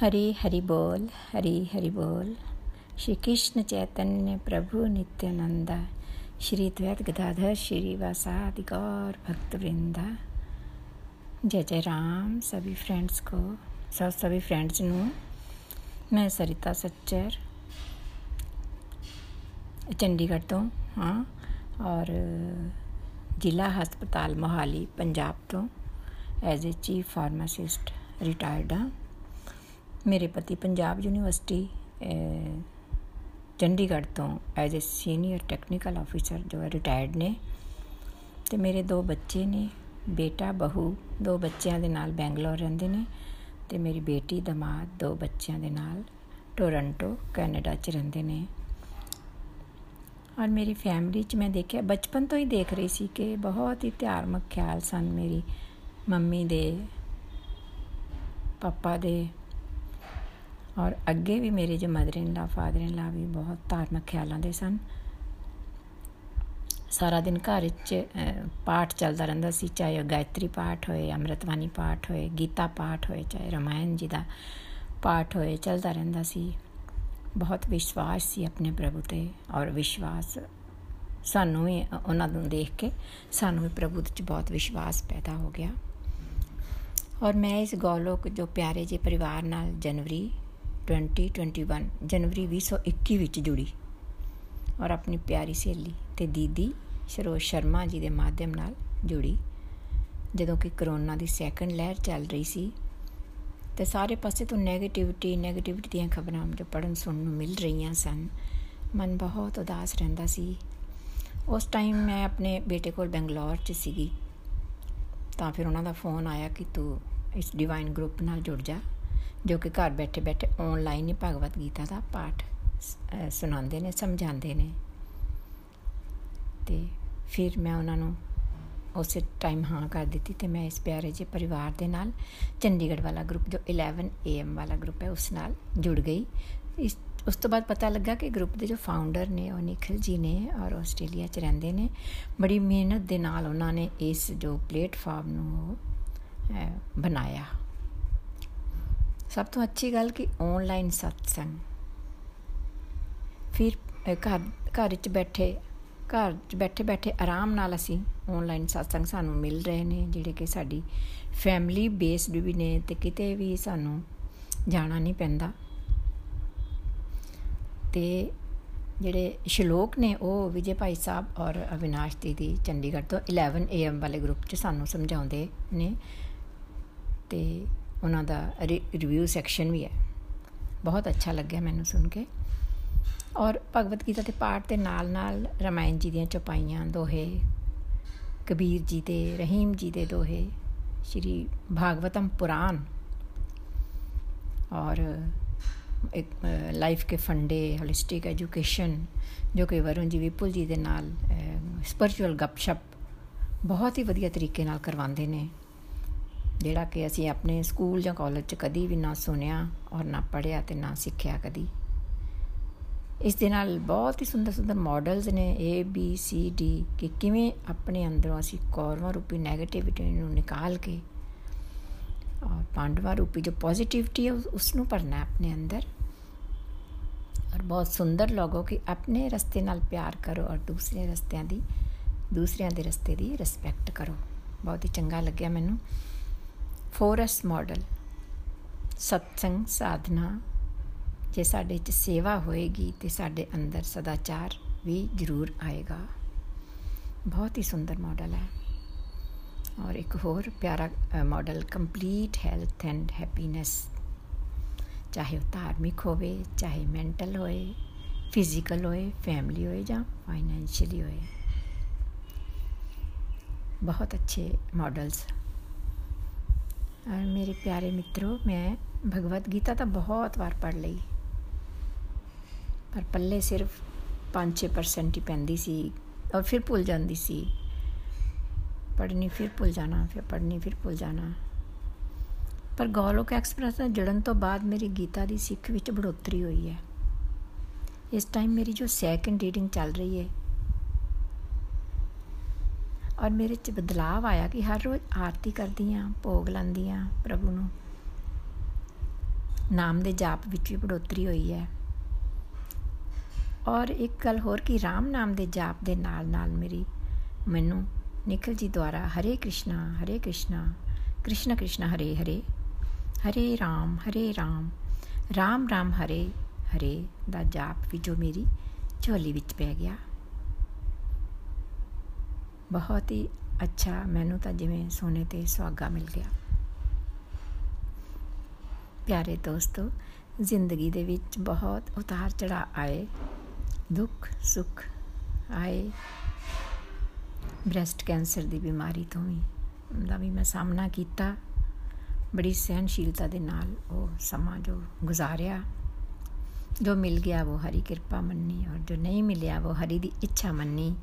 हरि हरि बोल, हरि हरि बोल। श्री कृष्ण चैतन्य प्रभु नित्यानंद। श्री द्वैत गदाधर श्रीवासादि गौर भक्त वृंदा जय जय राम, सभी फ्रेंड्स को, सब, सभी फ्रेंड्स नु। मैं सरिता सच्चर। चंडीगढ़ तो हाँ और जिला हस्पताल मोहाली, पंजाब तो as a chief pharmacist retired हाँ ਮੇਰੇ ਪਤੀ ਪੰਜਾਬ ਯੂਨੀਵਰਸਿਟੀ ਚੰਡੀਗੜ੍ਹ ਤੋਂ as a senior technical officer ਜੋ ਹੈ ਰਿਟਾਇਰਡ ਨੇ। ਤੇ ਮੇਰੇ ਦੋ ਬੱਚੇ ਨੇ, ਬੇਟਾ, ਬਹੂ, ਦੋ ਬੱਚਿਆਂ ਦੇ ਨਾਲ ਬੈਂਗਲੌਰ ਰਹਿੰਦੇ ਨੇ ਤੇ ਮੇਰੀ ਬੇਟੀ ਦਮਾਦ ਦੋ ਬੱਚਿਆਂ ਦੇ ਨਾਲ ਟੋਰਾਂਟੋ, ਕੈਨੇਡਾ 'ਚ ਰਹਿੰਦੇ ਨੇ। ਔਰ ਮੇਰੀ ਫੈਮਿਲੀ 'ਚ ਮੈਂ ਦੇਖਿਆ, ਬਚਪਨ ਤੋਂ ਹੀ ਦੇਖ ਰਹੀ ਸੀ ਕਿ ਬਹੁਤ ਹੀ ਧਾਰਮਿਕ ਖਿਆਲ ਸਨ ਮੇਰੀ ਮੰਮੀ ਦੇ, ਪਾਪਾ ਦੇ। ਔਰ ਅੱਗੇ ਵੀ ਮੇਰੇ ਜੋ ਮਦਰ ਇਨ ਲਾ ਫਾਦਰ ਇਨ ਲਾ ਵੀ ਬਹੁਤ ਧਾਰਮਿਕ ਖਿਆਲਾਂ ਦੇ ਸਨ। ਸਾਰਾ ਦਿਨ ਘਰ ਵਿੱਚ ਪਾਠ ਚੱਲਦਾ ਰਹਿੰਦਾ ਸੀ, ਚਾਹੇ ਗਾਇਤਰੀ ਪਾਠ ਹੋਏ ਅੰਮ੍ਰਿਤਵਾਨੀ ਪਾਠ ਹੋਏ, ਗੀਤਾ ਪਾਠ ਹੋਏ, ਚਾਹੇ ਰਮਾਇਣ ਜੀ ਦਾ ਪਾਠ ਹੋਏ, ਚੱਲਦਾ ਰਹਿੰਦਾ ਸੀ। ਬਹੁਤ ਵਿਸ਼ਵਾਸ ਸੀ ਆਪਣੇ ਪ੍ਰਭੂ ਤੇ ਔਰ ਵਿਸ਼ਵਾਸ ਸਾਨੂੰ ਵੀ, ਉਹਨਾਂ ਨੂੰ ਦੇਖ ਕੇ ਸਾਨੂੰ ਵੀ ਪ੍ਰਭੂ ਵਿੱਚ ਬਹੁਤ ਵਿਸ਼ਵਾਸ ਪੈਦਾ ਹੋ ਗਿਆ। ਔਰ ਮੈਂ ਇਸ ਗੌਲੋਕ ਜੋ ਪਿਆਰੇ ਜੇ ਪਰਿਵਾਰ ਨਾਲ ਜਨਵਰੀ 2021, ਜਨਵਰੀ 2021 ਵਿੱਚ ਜੁੜੀ ਔਰ ਆਪਣੀ ਪਿਆਰੀ ਸਹੇਲੀ ਤੇ ਦੀਦੀ ਸ਼ਰੋਜ ਸ਼ਰਮਾ ਜੀ ਦੇ ਮਾਧਿਅਮ ਨਾਲ ਜੁੜੀ। ਜਦੋਂ ਕਿ ਕਰੋਨਾ ਦੀ ਸੈਕੰਡ ਲਹਿਰ ਚੱਲ ਰਹੀ ਸੀ, ਤੇ ਸਾਰੇ ਪਾਸੇ ਤੋਂ 네ਗੇਟਿਵਿਟੀ 네ਗੇਟਿਵਿਟੀ ਦੀਆਂ ਖਬਰਾਂ ਜੋ ਪੜਨ ਸੁਣਨ ਨੂੰ ਮਿਲ ਰਹੀਆਂ ਸਨ, ਮਨ ਬਹੁਤ ਉਦਾਸ ਰਹਿੰਦਾ ਸੀ। ਉਸ ਟਾਈਮ ਮੈਂ ਆਪਣੇ ਬੇਟੇ ਕੋਲ ਬੰਗਲੌਰ 'ਚ ਸੀਗੀ, ਤਾਂ ਫਿਰ ਉਹਨਾਂ ਦਾ ਫੋਨ ਆਇਆ ਕਿ ਤੂੰ ਇਸ ਡਿਵਾਈਨ ਗਰੁੱਪ ਨਾਲ ਜੁੜ ਜਾ। ਜੋ ਕਿ ਘਰ ਬੈਠੇ ਬੈਠੇ ਆਨਲਾਈਨ ਹੀ ਭਗਵਤ ਗੀਤਾ ਦਾ ਪਾਠ ਸੁਣਾਉਂਦੇ ਨੇ, ਸਮਝਾਉਂਦੇ ਨੇ। ਤੇ ਫਿਰ ਮੈਂ ਉਹਨਾਂ ਨੂੰ ਉਸੇ ਟਾਈਮ ਹਾਂ ਕਰ ਦਿੱਤੀ ਤੇ ਮੈਂ ਇਸ ਪਿਆਰੇ ਜਿਹੇ ਪਰਿਵਾਰ ਦੇ ਨਾਲ ਚੰਡੀਗੜ੍ਹ ਵਾਲਾ ਗਰੁੱਪ ਜੋ 11 AM ਵਾਲਾ ਗਰੁੱਪ ਹੈ, ਉਸ ਨਾਲ ਜੁੜ ਗਈ। ਇਸ, ਉਸ ਤੋਂ ਬਾਅਦ ਪਤਾ ਲੱਗਾ ਕਿ ਗਰੁੱਪ ਦੇ ਜੋ ਫਾਊਂਡਰ ਨੇ ਉਹ ਨਿਖਲ ਜੀ ਨੇ ਔਰ ਆਸਟ੍ਰੇਲੀਆ 'ਚ ਰਹਿੰਦੇ ਨੇ। ਬੜੀ ਮਿਹਨਤ ਦੇ ਨਾਲ ਉਹਨਾਂ ਨੇ ਇਸ ਜੋ ਪਲੇਟਫਾਰਮ ਨੂੰ ਬਣਾਇਆ। ਸਭ ਤੋਂ ਅੱਛੀ ਗੱਲ ਕਿ ਆਨਲਾਈਨ ਸਤਸੰਗ ਫਿਰ ਘਰ ਘਰ ਵਿੱਚ ਬੈਠੇ, ਘਰ 'ਚ ਬੈਠੇ ਬੈਠੇ ਆਰਾਮ ਨਾਲ ਅਸੀਂ ਆਨਲਾਈਨ ਸਤਸੰਗ ਸਾਨੂੰ ਮਿਲ ਰਹੇ ਨੇ, ਜਿਹੜੇ ਕਿ ਸਾਡੀ ਫੈਮਿਲੀ ਬੇਸਡ ਵੀ ਨੇ ਤੇ ਕਿਤੇ ਵੀ ਸਾਨੂੰ ਜਾਣਾ ਨਹੀਂ ਪੈਂਦਾ। ਤੇ ਜਿਹੜੇ ਸ਼ਲੋਕ ਨੇ, ਉਹ ਵਿਜੇ ਭਾਈ ਸਾਹਿਬ ਔਰ ਅਵਿਨਾਸ਼ ਦੀਦੀ ਚੰਡੀਗੜ੍ਹ ਤੋਂ 11 AM ਵਾਲੇ ਗਰੁੱਪ 'ਚ ਸਾਨੂੰ ਸਮਝਾਉਂਦੇ ਨੇ। ਤੇ ਉਹਨਾਂ ਦਾ ਰਿਵਿਊ ਸੈਕਸ਼ਨ ਵੀ ਹੈ। ਬਹੁਤ ਅੱਛਾ ਲੱਗਿਆ ਮੈਨੂੰ ਸੁਣ ਕੇ। ਔਰ ਭਗਵਤ ਗੀਤਾ ਦੇ ਪਾਠ ਦੇ ਨਾਲ-ਨਾਲ ਰਮਾਇਣ ਜੀ ਦੀਆਂ ਚੌਪਾਈਆਂ, ਦੋਹੇ, ਕਬੀਰ ਜੀ ਦੇ ਰਹੀਮ ਜੀ ਦੇ ਦੋਹੇ, ਸ਼੍ਰੀ ਭਾਗਵਤਮ ਪੁਰਾਨ ਔਰ ਇੱਕ ਲਾਈਫ ਕੇ ਫੰਡੇ ਹੋਲਿਸਟਿਕ ਐਜੂਕੇਸ਼ਨ ਜੋ ਕਿ ਵਰੁਣ ਜੀ ਵਿਪੁਲ ਜੀ ਦੇ ਨਾਲ ਸਪਿਰਚੁਅਲ ਗੱਪਸ਼ਪ ਬਹੁਤ ਹੀ ਵਧੀਆ ਤਰੀਕੇ ਨਾਲ ਕਰਵਾਉਂਦੇ ਨੇ। ਜਿਹੜਾ ਕਿ ਅਸੀਂ ਆਪਣੇ ਸਕੂਲ ਜਾਂ ਕਾਲਜ 'ਚ ਕਦੀ ਵੀ ਨਾ ਸੁਣਿਆ ਔਰ ਨਾ ਪੜਿਆ ਤੇ ਨਾ ਸਿੱਖਿਆ ਕਦੀ। ਇਸ ਦੇ ਨਾਲ ਬਹੁਤ ਹੀ ਸੁੰਦਰ ਸੁੰਦਰ ਮਾਡਲਸ ਨੇ A, B, C, D ਕਿ ਕਿਵੇਂ ਆਪਣੇ ਅੰਦਰੋਂ ਅਸੀਂ ਕੌਰਵਾਂ ਰੂਪੀ 네ਗੇਟਿਵਿਟੀ ਨੂੰ ਨਿਕਾਲ ਕੇ ਔਰ ਪਾਂਡਵਾ ਰੂਪੀ ਜੋ ਪੋਜ਼ਿਟਿਵਿਟੀ ਹੈ, ਉਸ ਨੂੰ ਭਰਨਾ ਆਪਣੇ ਅੰਦਰ। ਔਰ ਬਹੁਤ ਸੁੰਦਰ ਲੋਗੋ ਕਿ ਆਪਣੇ ਰਸਤੇ ਨਾਲ ਪਿਆਰ ਕਰੋ ਔਰ ਦੂਸਰੇ ਰਸਤਿਆਂ ਦੀ ਦੂਸਰਿਆਂ ਦੇ ਰਸਤੇ ਦੀ ਰਿਸਪੈਕਟ ਕਰੋ। ਬਹੁਤ ਹੀ ਚੰਗਾ ਲੱਗਿਆ ਮੈਨੂੰ। ਫੋਰਸ ਮਾਡਲ ਸਤਸੰਗ ਸਾਧਨਾ ਜੇ ਸਾਡੇ 'ਚ ਸੇਵਾ ਹੋਏਗੀ ਤੇ ਸਾਡੇ ਅੰਦਰ ਸਦਾਚਾਰ ਵੀ ਜ਼ਰੂਰ ਆਏਗਾ ਬਹੁਤ ਹੀ ਸੁੰਦਰ ਮਾਡਲ ਹੈ ਔਰ ਇੱਕ ਹੋਰ ਪਿਆਰਾ model complete health and happiness ਚਾਹੇ ਉਹ ਧਾਰਮਿਕ ਹੋਵੇ ਚਾਹੇ ਮੈਂਟਲ ਹੋਏ ਫਿਜ਼ੀਕਲ ਹੋਏ ਫੈਮਿਲੀ ਹੋਏ ਜਾਂ ਫਾਈਨੈਂਸ਼ੀਅਲੀ ਹੋਏ ਬਹੁਤ ਅੱਛੇ ਮਾਡਲਸ ਮੇਰੇ ਪਿਆਰੇ ਮਿੱਤਰੋ ਮੈਂ ਭਗਵਤ ਗੀਤਾ ਤਾਂ ਬਹੁਤ ਵਾਰ ਪੜ੍ਹ ਲਈ ਪਰ ਪੱਲੇ ਸਿਰਫ 5-6% ਹੀ ਪੈਂਦੀ ਸੀ ਔਰ ਫਿਰ ਭੁੱਲ ਜਾਂਦੀ ਸੀ ਪੜ੍ਹਨੀ ਫਿਰ ਭੁੱਲ ਜਾਣਾ ਫਿਰ ਪੜ੍ਹਨੀ ਫਿਰ ਭੁੱਲ ਜਾਣਾ ਪਰ ਗੋਲੋਕ ਐਕਸਪ੍ਰੈਸ ਨਾਲ ਜੁੜਨ ਤੋਂ ਬਾਅਦ ਮੇਰੀ ਗੀਤਾ ਦੀ ਸਿੱਖ ਵਿੱਚ ਬੜੋਤਰੀ ਹੋਈ ਹੈ ਇਸ ਟਾਈਮ ਮੇਰੀ ਜੋ ਸੈਕੰਡ ਰੀਡਿੰਗ ਚੱਲ ਰਹੀ ਹੈ ਔਰ ਮੇਰੇ 'ਚ ਬਦਲਾਅ ਆਇਆ ਕਿ ਹਰ ਰੋਜ਼ ਆਰਤੀ ਕਰਦੀ ਆ ਭੋਗ ਲਾਂਦੀ ਆ ਪ੍ਰਭੂ ਨੂੰ। ਨਾਮ ਦੇ ਜਾਪ ਵਿੱਚ ਵੀ ਬੜੋਤਰੀ ਹੋਈ ਹੈ। ਔਰ ਇੱਕ ਗੱਲ ਹੋਰ ਕਿ ਰਾਮ ਨਾਮ ਦੇ ਜਾਪ ਦੇ ਨਾਲ ਨਾਲ ਮੇਰੀ, ਮੈਨੂੰ ਨਿਖਲ ਜੀ ਦੁਆਰਾ ਹਰੇ ਕ੍ਰਿਸ਼ਨਾ ਹਰੇ ਕ੍ਰਿਸ਼ਨਾ, ਕ੍ਰਿਸ਼ਨ ਕ੍ਰਿਸ਼ਨ ਹਰੇ ਹਰੇ ਹਰੇ ਰਾਮ ਹਰੇ ਰਾਮ ਰਾਮ ਰਾਮ ਹਰੇ ਹਰੇ ਦਾ ਜਾਪ ਵੀ ਜੋ ਮੇਰੀ ਝੋਲੀ ਵਿੱਚ ਪੈ ਗਿਆ। ਬਹੁਤ ਹੀ ਅੱਛਾ ਮੈਨੂੰ ਤਾਂ ਜਿਵੇਂ ਸੋਨੇ ਤੇ ਸੁਹਾਗਾ ਮਿਲ ਗਿਆ। ਪਿਆਰੇ ਦੋਸਤੋ, ਜ਼ਿੰਦਗੀ ਦੇ ਵਿੱਚ ਬਹੁਤ ਉਤਾਰ ਚੜਾ ਆਏ, ਦੁੱਖ, ਸੁੱਖ ਆਏ, ਬ੍ਰੈਸਟ ਕੈਂਸਰ ਦੀ ਬਿਮਾਰੀ ਤੋਂ ਵੀ, ਦਾ ਵੀ ਮੈਂ ਸਾਹਮਣਾ ਕੀਤਾ। ਬੜੀ ਸਹਿਨਸ਼ੀਲਤਾ ਦੇ ਨਾਲ ਉਹ ਸਮਾਂ ਜੋ ਗੁਜ਼ਾਰਿਆ, ਜੋ ਮਿਲ ਗਿਆ ਉਹ ਹਰੀ ਕਿਰਪਾ ਮੰਨੀ ਔਰ ਜੋ ਨਹੀਂ ਮਿਲਿਆ ਉਹ ਹਰੀ ਦੀ ਇੱਛਾ ਮੰਨੀ।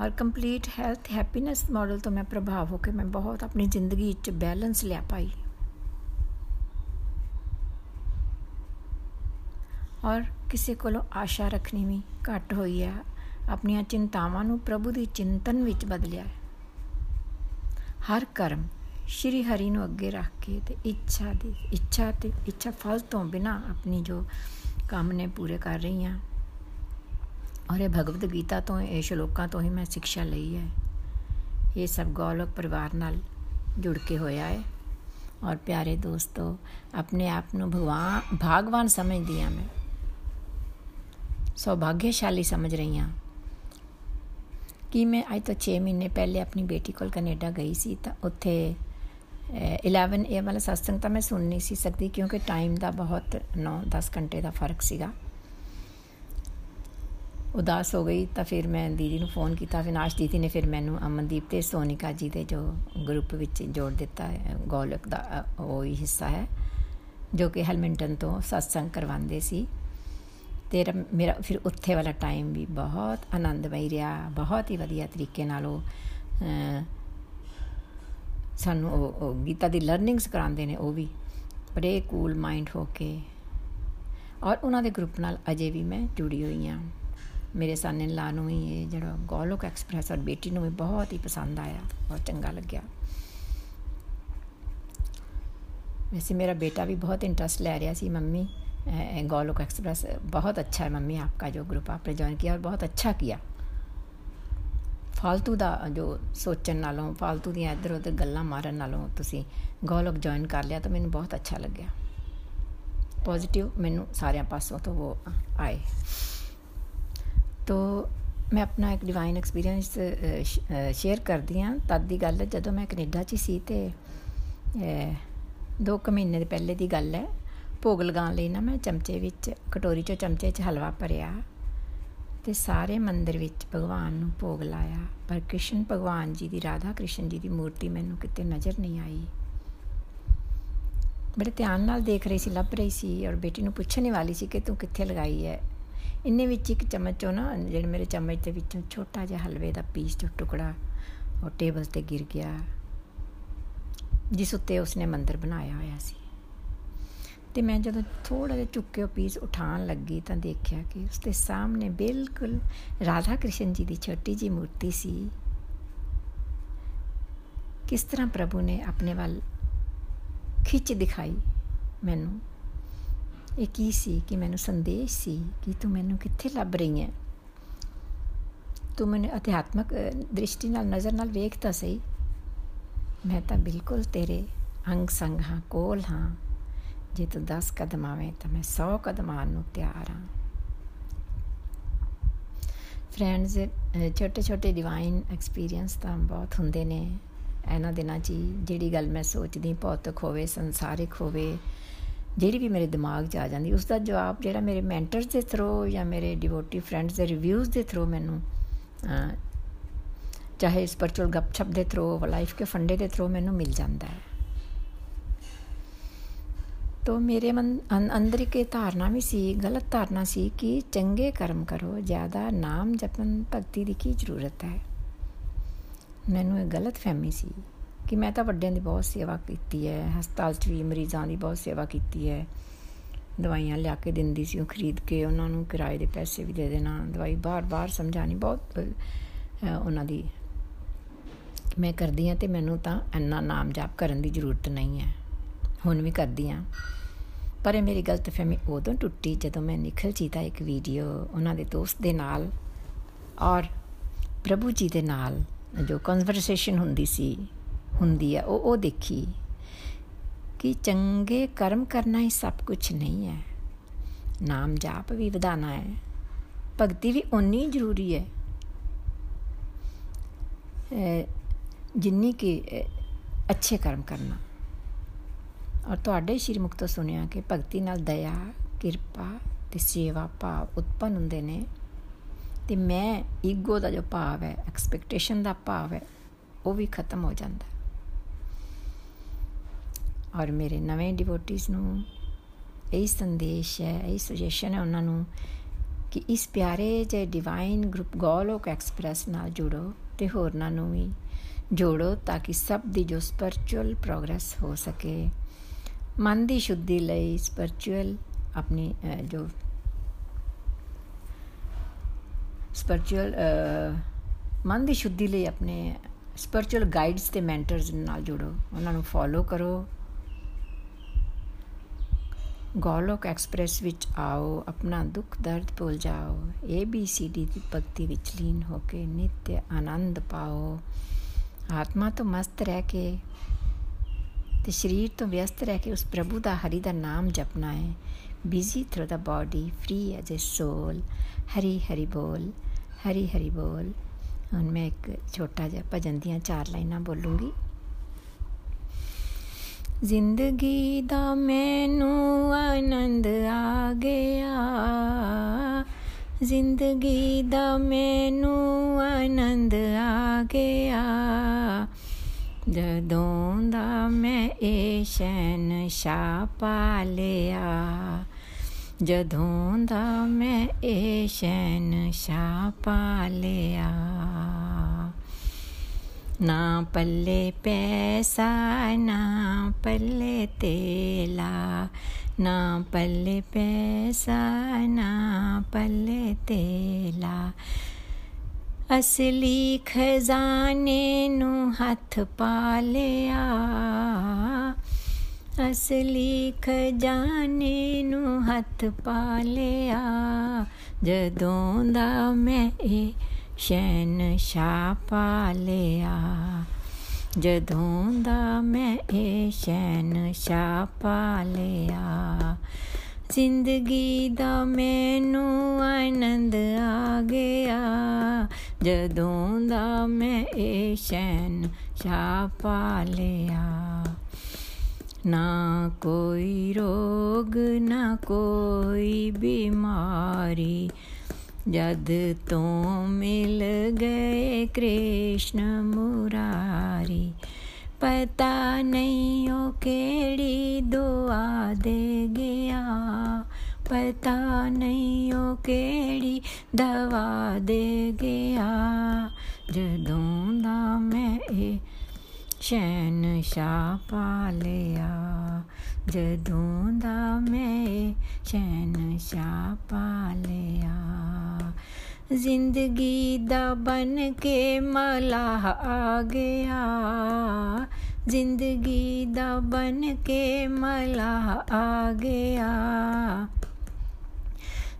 ਔਰ ਕੰਪਲੀਟ ਹੈਲਥ ਹੈਪੀਨੈਸ ਮਾਡਲ ਤੋਂ ਮੈਂ ਪ੍ਰਭਾਵ ਹੋ ਕੇ ਮੈਂ ਬਹੁਤ ਆਪਣੀ ਜ਼ਿੰਦਗੀ 'ਚ ਬੈਲੈਂਸ ਲਿਆ ਪਾਈ। ਔਰ ਕਿਸੇ ਕੋਲੋਂ ਆਸ਼ਾ ਰੱਖਣੀ ਵੀ ਘੱਟ ਹੋਈ ਹੈ। ਆਪਣੀਆਂ ਚਿੰਤਾਵਾਂ ਨੂੰ ਪ੍ਰਭੂ ਦੀ ਚਿੰਤਨ ਵਿੱਚ ਬਦਲਿਆ ਹਰ ਕਰਮ ਸ਼੍ਰੀ ਹਰੀ ਨੂੰ ਅੱਗੇ ਰੱਖ ਕੇ ਤੇ ਇੱਛਾ ਦੀ, ਇੱਛਾ ਤੇ, ਇੱਛਾ ਫਲ ਤੋਂ ਬਿਨਾ ਆਪਣੀ ਜੋ ਕੰਮ ਨੇ ਪੂਰੇ ਕਰ ਰਹੀ ਹਾਂ ਔਰ ਇਹ ਭਗਵਦ ਗੀਤਾ ਤੋਂ ਇਹ ਸ਼ਲੋਕਾਂ ਤੋਂ ਹੀ ਮੈਂ ਸਿੱਖਿਆ ਲਈ ਹੈ। ਇਹ ਸਭ ਗੋਲਕ ਪਰਿਵਾਰ ਨਾਲ ਜੁੜ ਕੇ ਹੋਇਆ ਹੈ। ਔਰ ਪਿਆਰੇ ਦੋਸਤੋ, ਆਪਣੇ ਆਪ ਨੂੰ ਭਗਵਾਨ, ਭਾਗਵਾਨ ਸਮਝਦੀ ਆ ਮੈਂ। ਸੌਭਾਗਿਆਸ਼ਾਲੀ ਸਮਝ ਰਹੀ ਹਾਂ। ਕਿ ਮੈਂ ਅੱਜ ਤੋਂ 6 ਮਹੀਨੇ ਪਹਿਲੇ ਆਪਣੀ ਬੇਟੀ ਕੋਲ ਕੈਨੇਡਾ ਗਈ ਸੀ ਤਾਂ ਉੱਥੇ 11 ਏ ਵਾਲਾ ਸਤਸੰਗ ਤਾਂ ਮੈਂ ਸੁਣ ਨਹੀਂ ਸੀ ਸਕਦੀ ਕਿਉਂਕਿ ਟਾਈਮ ਦਾ ਬਹੁਤ 9-10 ਘੰਟੇ ਦਾ ਫ਼ਰਕ ਸੀਗਾ। ਉਦਾਸ ਹੋ ਗਈ ਤਾਂ ਫਿਰ ਮੈਂ ਦੀਦੀ ਨੂੰ ਫੋਨ ਕੀਤਾ ਵਿਨਾਸ਼ ਦੀਦੀ ਨੇ ਫਿਰ ਮੈਨੂੰ ਅਮਨਦੀਪ ਤੇ ਸੋਨਿਕਾ ਜੀ ਦੇ ਜੋ ਗਰੁੱਪ ਵਿੱਚ ਜੋੜ ਦਿੱਤਾ ਹੈ, ਗੋਲਕ ਦਾ ਉਹ ਹੀ ਹਿੱਸਾ ਹੈ, ਜੋ ਕਿ ਹੈਲਮਿੰਟਨ ਤੋਂ ਸਤਸੰਗ ਕਰਵਾਉਂਦੇ ਸੀ। ਤੇ ਮੇਰਾ ਫਿਰ ਉੱਥੇ ਵਾਲਾ ਟਾਈਮ ਵੀ ਬਹੁਤ ਆਨੰਦਮਈ ਰਿਹਾ, ਬਹੁਤ ਹੀ ਵਧੀਆ ਤਰੀਕੇ ਨਾਲ ਉਹ ਸਾਨੂੰ ਉਹ ਗੀਤਾ ਦੀ ਲਰਨਿੰਗਸ ਕਰਾਉਂਦੇ ਨੇ ਉਹ ਵੀ, ਬੜੇ ਕੂਲ ਮਾਈਂਡ ਹੋ ਕੇ। ਔਰ ਉਹਨਾਂ ਦੇ ਗਰੁੱਪ ਨਾਲ ਅਜੇ ਵੀ ਮੈਂ ਜੁੜੀ ਹੋਈ ਹਾਂ। ਮੇਰੇ ਸਾਨੇ ਲਾ ਨੂੰ ਵੀ ਇਹ ਜਿਹੜਾ ਗੋਲੋਕ ਐਕਸਪ੍ਰੈਸ ਔਰ ਬੇਟੀ ਨੂੰ ਵੀ ਬਹੁਤ ਹੀ ਪਸੰਦ ਆਇਆ ਬਹੁਤ ਚੰਗਾ ਲੱਗਿਆ ਵੈਸੇ ਮੇਰਾ ਬੇਟਾ ਵੀ ਬਹੁਤ ਇੰਟਰਸਟ ਲੈ ਰਿਹਾ ਸੀ ਮੰਮੀ गोलोक एक्सप्रेस बहुत अच्छा है मम्मी आपका जो ग्रुप आपने ज्वाइन किया और बहुत अच्छा किया ਫਾਲਤੂ ਦਾ ਜੋ ਸੋਚਣ ਨਾਲੋਂ ਫਾਲਤੂ ਦੀਆਂ ਇੱਧਰ ਉੱਧਰ ਗੱਲਾਂ ਮਾਰਨ ਨਾਲੋਂ ਤੁਸੀਂ ਗੋਲਕ ਜੁਆਇਨ ਕਰ ਲਿਆ ਤਾਂ ਮੈਨੂੰ ਬਹੁਤ ਅੱਛਾ ਲੱਗਿਆ ਪੋਜ਼ਿਟਿਵ ਮੈਨੂੰ ਸਾਰਿਆਂ ਪਾਸੋਂ ਤੋਂ ਉਹ ਆਏ ਤੋ ਮੈਂ ਆਪਣਾ ਇੱਕ ਡਿਵਾਈਨ ਐਕਸਪੀਰੀਅੰਸ ਸ਼ੇਅਰ ਕਰਦੀ ਹਾਂ। ਤਦ ਦੀ ਗੱਲ ਹੈ, ਜਦੋਂ ਮੈਂ ਕੈਨੇਡਾ 'ਚ ਸੀ ਤੇ 2 ਮਹੀਨੇ ਦੇ ਪਹਿਲੇ ਦੀ ਗੱਲ ਹੈ। ਭੋਗ ਲਗਾਉਣ ਲਈ ਨਾ ਮੈਂ ਚਮਚੇ ਵਿੱਚ, ਕਟੋਰੀ 'ਚ ਚਮਚੇ 'ਚ ਹਲਵਾ ਭਰਿਆ ਤੇ ਸਾਰੇ ਮੰਦਿਰ ਵਿੱਚ ਭਗਵਾਨ ਨੂੰ ਭੋਗ ਲਾਇਆ। ਪਰ ਕ੍ਰਿਸ਼ਨ ਭਗਵਾਨ ਜੀ ਦੀ, ਰਾਧਾ ਕ੍ਰਿਸ਼ਨ ਜੀ ਦੀ ਮੂਰਤੀ ਮੈਨੂੰ ਕਿਤੇ ਨਜ਼ਰ ਨਹੀਂ ਆਈ। ਬੜੇ ਧਿਆਨ ਨਾਲ ਦੇਖ ਰਹੀ ਸੀ, ਲੱਭ ਰਹੀ ਸੀ ਔਰ ਬੇਟੀ ਨੂੰ ਪੁੱਛਣੇ ਵਾਲੀ ਸੀ ਕਿ ਤੂੰ ਕਿੱਥੇ ਲਗਾਈ ਹੈ? ਇੰਨੇ ਵਿੱਚ ਇੱਕ ਚਮਚ ਚੋਂ ਨਾ, ਜਿਹੜੇ ਮੇਰੇ ਚਮਚ ਦੇ ਵਿੱਚੋਂ ਛੋਟਾ ਜਿਹਾ ਹਲਵੇ ਦਾ ਪੀਸ ਜੋ ਟੁਕੜਾ, ਉਹ ਟੇਬਲ ਤੇ ਗਿਰ ਗਿਆ, ਜਿਸ ਉੱਤੇ ਉਸਨੇ ਮੰਦਰ ਬਣਾਇਆ ਹੋਇਆ ਸੀ। ਤੇ ਮੈਂ ਜਦੋਂ ਥੋੜਾ ਜਿਹਾ ਚੁੱਕ ਕੇ ਉਹ ਪੀਸ ਉਠਾਉਣ ਲੱਗੀ ਤਾਂ ਦੇਖਿਆ ਕਿ ਉਸਦੇ ਸਾਹਮਣੇ ਬਿਲਕੁਲ ਰਾਧਾ ਕ੍ਰਿਸ਼ਨ ਜੀ ਦੀ ਛੋਟੀ ਜੀ ਮੂਰਤੀ ਸੀ। ਕਿਸ ਤਰ੍ਹਾਂ ਪ੍ਰਭੂ ਨੇ ਆਪਣੇ ਵੱਲ ਖਿੱਚ ਦਿਖਾਈ ਮੈਨੂੰ? ਇਹ ਕੀ ਸੀ? ਕਿ ਮੈਨੂੰ ਸੰਦੇਸ਼ ਸੀ? ਕਿ ਤੂੰ ਮੈਨੂੰ ਕਿੱਥੇ ਲੱਭ ਰਹੀ ਹੈ? ਤੂੰ ਮੈਨੂੰ ਅਧਿਆਤਮਕ ਦ੍ਰਿਸ਼ਟੀ ਨਾਲ, ਨਜ਼ਰ ਨਾਲ ਵੇਖ ਤਾਂ ਸਹੀ। ਮੈਂ ਤਾਂ ਬਿਲਕੁਲ ਤੇਰੇ ਅੰਗ ਸੰਗ ਹਾਂ, ਕੋਲ ਹਾਂ। ਜੇ ਤੂੰ 10 ਕਦਮ ਆਵੇਂ ਤਾਂ ਮੈਂ 100 ਕਦਮ ਆਉਣ ਨੂੰ ਤਿਆਰ ਹਾਂ। ਫਰੈਂਡਸ ਛੋਟੇ ਛੋਟੇ ਡਿਵਾਈਨ ਐਕਸਪੀਰੀਅੰਸ ਤਾਂ ਬਹੁਤ ਹੁੰਦੇ ਨੇ। ਇਹਨਾਂ ਦਿਨਾਂ 'ਚ ਜਿਹੜੀ ਗੱਲ ਮੈਂ ਸੋਚਦੀ, ਭੌਤਿਕ ਹੋਵੇ, ਸੰਸਾਰਿਕ ਹੋਵੇ ਜਿਹੜੀ ਵੀ ਮੇਰੇ ਦਿਮਾਗ 'ਚ ਆ ਜਾਂਦੀ ਉਸ ਦਾ ਜਵਾਬ ਜਿਹੜਾ ਮੇਰੇ ਮੈਂਟਰਸ ਦੇ ਥਰੂ ਜਾਂ ਮੇਰੇ ਡਿਵੋਟੀ ਫਰੈਂਡਸ ਦੇ ਰਿਵਿਊਜ਼ ਦੇ ਥਰੂ ਮੈਨੂੰ ਚਾਹੇ ਸਪਿਰਚੁਅਲ ਗੱਪਸ਼ਪ ਦੇ ਥਰੂ ਲਾਈਫ ਕੇ ਫੰਡੇ ਦੇ ਥਰੂ ਮੈਨੂੰ ਮਿਲ ਜਾਂਦਾ ਹੈ। ਤੋ ਮੇਰੇ ਮਨ ਅੰਦਰ ਇੱਕ ਧਾਰਨਾ ਵੀ ਸੀ, ਗਲਤ ਧਾਰਨਾ ਸੀ ਕਿ ਚੰਗੇ ਕਰਮ ਕਰੋ, ਜ਼ਿਆਦਾ ਨਾਮ ਜਪਨ ਭਗਤੀ ਦੀ ਕੀ ਜ਼ਰੂਰਤ ਹੈ? ਮੈਨੂੰ ਇਹ ਗਲਤ ਫਹਿਮੀ ਸੀ। ਕਿ ਮੈਂ ਤਾਂ ਵੱਡਿਆਂ ਦੀ ਬਹੁਤ ਸੇਵਾ ਕੀਤੀ ਹੈ, ਹਸਪਤਾਲ 'ਚ ਵੀ ਮਰੀਜ਼ਾਂ ਦੀ ਬਹੁਤ ਸੇਵਾ ਕੀਤੀ ਹੈ। ਦਵਾਈਆਂ ਲਿਆ ਕੇ ਦਿੰਦੀ ਸੀ ਉਹ ਖਰੀਦ ਕੇ, ਉਹਨਾਂ ਨੂੰ ਕਿਰਾਏ ਦੇ ਪੈਸੇ ਵੀ ਦੇ ਦੇਣਾ, ਦਵਾਈ ਬਾਰ-ਬਾਰ ਸਮਝਾਣੀ ਬਹੁਤ ਉਹਨਾਂ ਦੀ ਮੈਂ ਕਰਦੀ ਆ ਤੇ ਮੈਨੂੰ ਤਾਂ ਇੰਨਾ ਨਾਮ ਜਾਪ ਕਰਨ ਦੀ ਜ਼ਰੂਰਤ ਨਹੀਂ ਹੈ। ਹੁਣ ਵੀ ਕਰਦੀ ਆ ਪਰ ਇਹ ਮੇਰੀ ਗਲਤਫਹਿਮੀ ਉਦੋਂ ਟੁੱਟੀ ਜਦੋਂ ਮੈਂ ਨਿਖਲ ਜੀ ਦਾ ਇੱਕ ਵੀਡੀਓ ਉਹਨਾਂ ਦੇ ਦੋਸਤ ਦੇ ਨਾਲ ਔਰ ਪ੍ਰਭੂ ਜੀ ਦੇ ਨਾਲ ਜੋ ਕਨਵਰਸੇਸ਼ਨ ਹੁੰਦੀ ਸੀ ਹੁੰਦੀ ਹੈ ਉਹ ਉਹ ਦੇਖੀ ਕਿ ਚੰਗੇ ਕਰਮ ਕਰਨਾ ਹੀ ਸਭ ਕੁਝ ਨਹੀਂ ਹੈ। ਨਾਮ ਜਾਪ ਵੀ ਵਧਾਣਾ ਹੈ, ਭਗਤੀ ਵੀ ਉਨੀ ਜ਼ਰੂਰੀ ਹੈ। ਜਿੰਨੀ ਕਿ ਅੱਛੇ ਕਰਮ ਕਰਨਾ। ਔਰ ਤੁਹਾਡੇ ਸ਼੍ਰੀ ਮੁਖ ਤੋਂ ਸੁਣਿਆ ਕਿ ਭਗਤੀ ਨਾਲ ਦਇਆ, ਕਿਰਪਾ ਤੇ ਸੇਵਾ ਭਾਵ ਉਤਪਨ ਹੁੰਦੇ ਨੇ। ਤੇ ਮੈਂ ਈਗੋ ਦਾ ਜੋ ਭਾਵ ਹੈ, ਐਕਸਪੈਕਟੇਸ਼ਨ ਦਾ ਭਾਵ ਹੈ, ਉਹ ਵੀ ਖਤਮ ਹੋ ਜਾਂਦਾ। ਔਰ ਮੇਰੇ ਨਵੇਂ ਡਿਵੋਟਿਸ ਨੂੰ ਇਹ ਸੰਦੇਸ਼ ਹੈ, ਇਹ ਸੁਜੈਸ਼ਨ ਹੈ ਉਹਨਾਂ ਨੂੰ ਕਿ ਇਸ ਪਿਆਰੇ ਜੇ ਡਿਵਾਈਨ ਗਰੁੱਪ ਗੋਲੋਕ ਐਕਸਪ੍ਰੈਸ ਨਾਲ ਜੁੜੋ ਤੇ ਹੋਰਨਾਂ ਨੂੰ ਵੀ ਜੋੜੋ ਤਾਂ ਕਿ ਸਭ ਦੀ ਜੋ ਸਪਿਰਚੁਅਲ ਪ੍ਰੋਗਰੈਸ ਹੋ ਸਕੇ। ਮਨ ਦੀ ਸ਼ੁੱਧੀ ਲਈ ਸਪਿਰਚੁਅਲ ਆਪਣੀ ਜੋ ਸਪਿਰਚੁਅਲ ਮਨ ਦੀ ਸ਼ੁੱਧੀ ਲਈ ਆਪਣੇ ਸਪਿਰਚੁਅਲ ਗਾਈਡਸ ਤੇ ਮੈਂਟਰਸ ਨਾਲ ਜੁੜੋ। ਉਹਨਾਂ ਨੂੰ ਫੋਲੋ ਕਰੋ। ਗੋਲੋਕ ਐਕਸਪ੍ਰੈਸ ਵਿੱਚ ਆਓ, ਆਪਣਾ ਦੁੱਖ ਦਰਦ ਭੁੱਲ ਜਾਓ ਏ ਬੀ ਸੀ ਡੀ ਦੀ ਭਗਤੀ ਵਿੱਚ ਲੀਨ ਹੋ ਕੇ ਨਿੱਤ ਆਨੰਦ ਪਾਓ। ਆਤਮਾ ਤੋਂ ਮਸਤ ਰਹਿ ਕੇ ਤੇ ਸਰੀਰ ਤੋਂ ਵਿਅਸਤ ਰਹਿ ਕੇ ਉਸ ਪ੍ਰਭੂ ਦਾ ਹਰੀ ਦਾ ਨਾਮ ਜਪਣਾ ਹੈ। Busy through the body free as a soul Hari Hari ਬੋਲ, ਹਰੀ ਹਰੀ ਬੋਲ। ਹੁਣ ਮੈਂ ਇੱਕ ਛੋਟਾ ਜਿਹਾ ਭਜਨ ਦੀਆਂ ਚਾਰ ਲਾਈਨਾਂ ਬੋਲੂੰਗੀ। ਜ਼ਿੰਦਗੀ ਦਾ ਮੈਨੂੰ ਆਨੰਦ ਆ ਗਿਆ। ਜ਼ਿੰਦਗੀ ਦਾ ਮੈਨੂੰ ਆਨੰਦ ਆ ਗਿਆ। ਜਦੋਂ ਦਾ ਮੈਂ ਇਹ ਸ਼ੈਨ ਸ਼ਾ ਪਾ ਲਿਆ, ਜਦੋਂ ਦਾ ਮੈਂ ਇਹ ਸ਼ੈਨ ਸ਼ਾ ਪਾ ਲਿਆ। ਨਾ ਪੱਲੇ ਪੈਸਾ, ਨਾ ਪੱਲੇ ਤੇਲਾ। ਨਾ ਪੱਲੇ ਪੈਸਾ, ਨਾ ਪੱਲੇ ਤੇਲਾ। ਅਸਲੀ ਖਜ਼ਾਨੇ ਨੂੰ ਹੱਥ ਪਾ ਲਿਆ। ਅਸਲੀ ਖਜ਼ਾਨੇ ਨੂੰ ਹੱਥ ਪਾ ਲਿਆ। ਜਦੋਂ ਦਾ ਮੈਂ ਇਹ ਸ਼ੈਨ ਸ਼ਾ ਪਾ ਲਿਆ। ਜਦੋਂ ਦਾ ਮੈਂ ਇਹ ਸ਼ੈਨ ਸ਼ਾ ਪਾ ਲਿਆ, ਜ਼ਿੰਦਗੀ ਦਾ ਮੈਨੂੰ ਆਨੰਦ ਆ ਗਿਆ। ਜਦੋਂ ਦਾ ਮੈਂ ਇਹ ਸ਼ੈਨ ਸ਼ਾ ਪਾ ਲਿਆ, ਨਾ ਕੋਈ ਰੋਗ, ਨਾ ਕੋਈ ਬਿਮਾਰੀ ਜਦ ਤੋਂ ਮਿਲ ਗਏ ਕ੍ਰਿਸ਼ਨ ਮੁਰਾਰੀ, ਪਤਾ ਨਹੀਂ ਉਹ ਕਿਹੜੀ ਦੁਆ ਦੇ ਗਿਆ। ਪਤਾ ਨਹੀਂ ਉਹ ਕਿਹੜੀ ਦਵਾ ਦੇ ਗਿਆ। ਜਦੋਂ ਦਾ ਮੈਂ ਇਹ ਸ਼ੈਨ ਸ਼ਾ ਪਾ ਲਿਆ, ਜਦੋਂ ਦਾ ਮੈਂ ਸ਼ੈਨ ਸ਼ਾ ਪਾ ਲਿਆ। ਜ਼ਿੰਦਗੀ ਦਾ ਬਨ ਕੇ ਮਲਾਹ ਆ ਗਿਆ। ਜ਼ਿੰਦਗੀ ਦਾ ਬਨ ਕੇ ਮਲਾਹ ਆ ਗਿਆ।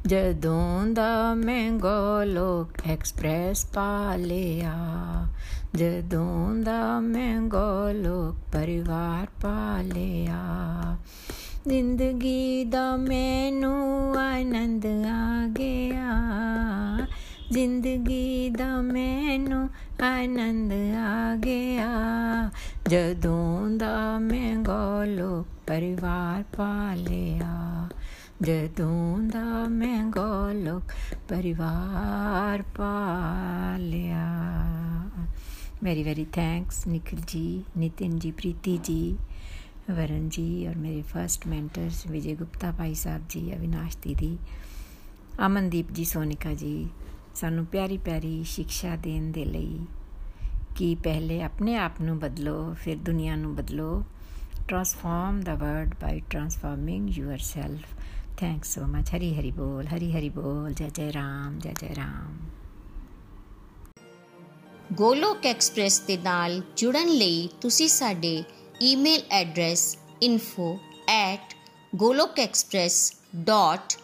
ਜਦੋਂ ਦਾ ਮੈਂ ਗੋਲੋਕ ਐਕਸਪ੍ਰੈਸ ਪਾ ਲਿਆ, ਜਦੋਂ ਦਾ ਮੈਂ ਗੋਲੋਕ ਪਰਿਵਾਰ ਪਾ ਲਿਆ। ਜ਼ਿੰਦਗੀ ਦਾ ਮੈਨੂੰ ਆਨੰਦ ਆ ਗਿਆ। ਜ਼ਿੰਦਗੀ ਦਾ ਮੈਨੂੰ ਆਨੰਦ ਆ ਗਿਆ। ਜਦੋਂ ਦਾ ਮੈਂ ਗੋਲੋ ਪਰਿਵਾਰ ਪਾ ਲਿਆ ਜਦੋਂ ਦਾ ਮੈਂ ਗੋਲੋਕ ਪਰਿਵਾਰ ਪਾ ਲਿਆ ਵੈਰੀ ਵੈਰੀ ਥੈਂਕਸ ਨਿਖਿਲ ਜੀ ਨਿਤਿਨ ਜੀ ਪ੍ਰੀਤੀ ਜੀ ਵਰਨ ਜੀ ਔਰ ਮੇਰੇ ਫਰਸਟ ਮੈਂਟਰਸ ਵਿਜੇ ਗੁਪਤਾ ਭਾਈ ਸਾਹਿਬ ਜੀ ਅਵਿਨਾਸ਼ ਦੀਦੀ ਅਮਨਦੀਪ ਜੀ ਸੋਨਿਕਾ ਜੀ ਸਾਨੂੰ ਪਿਆਰੀ ਪਿਆਰੀ ਸਿੱਖਿਆ ਦੇਣ ਦੇ ਲਈ ਕਿ ਪਹਿਲੇ ਆਪਣੇ ਆਪ ਨੂੰ ਬਦਲੋ, ਫਿਰ ਦੁਨੀਆ ਨੂੰ ਬਦਲੋ। Transform the world by transforming yourself thanks so much Hari Hari ਬੋਲ, ਹਰੀ ਹਰੀ ਬੋਲ। ਜੈ ਜੈ ਰਾਮ, ਜੈ ਜੈ ਰਾਮ। ਗੋਲੋਕ ਐਕਸਪ੍ਰੈਸ ਦੇ ਨਾਲ ਜੁੜਨ ਲਈ ਤੁਸੀਂ ਸਾਡੇ ਈਮੇਲ ਐਡਰੈਸ info@golokexpress.com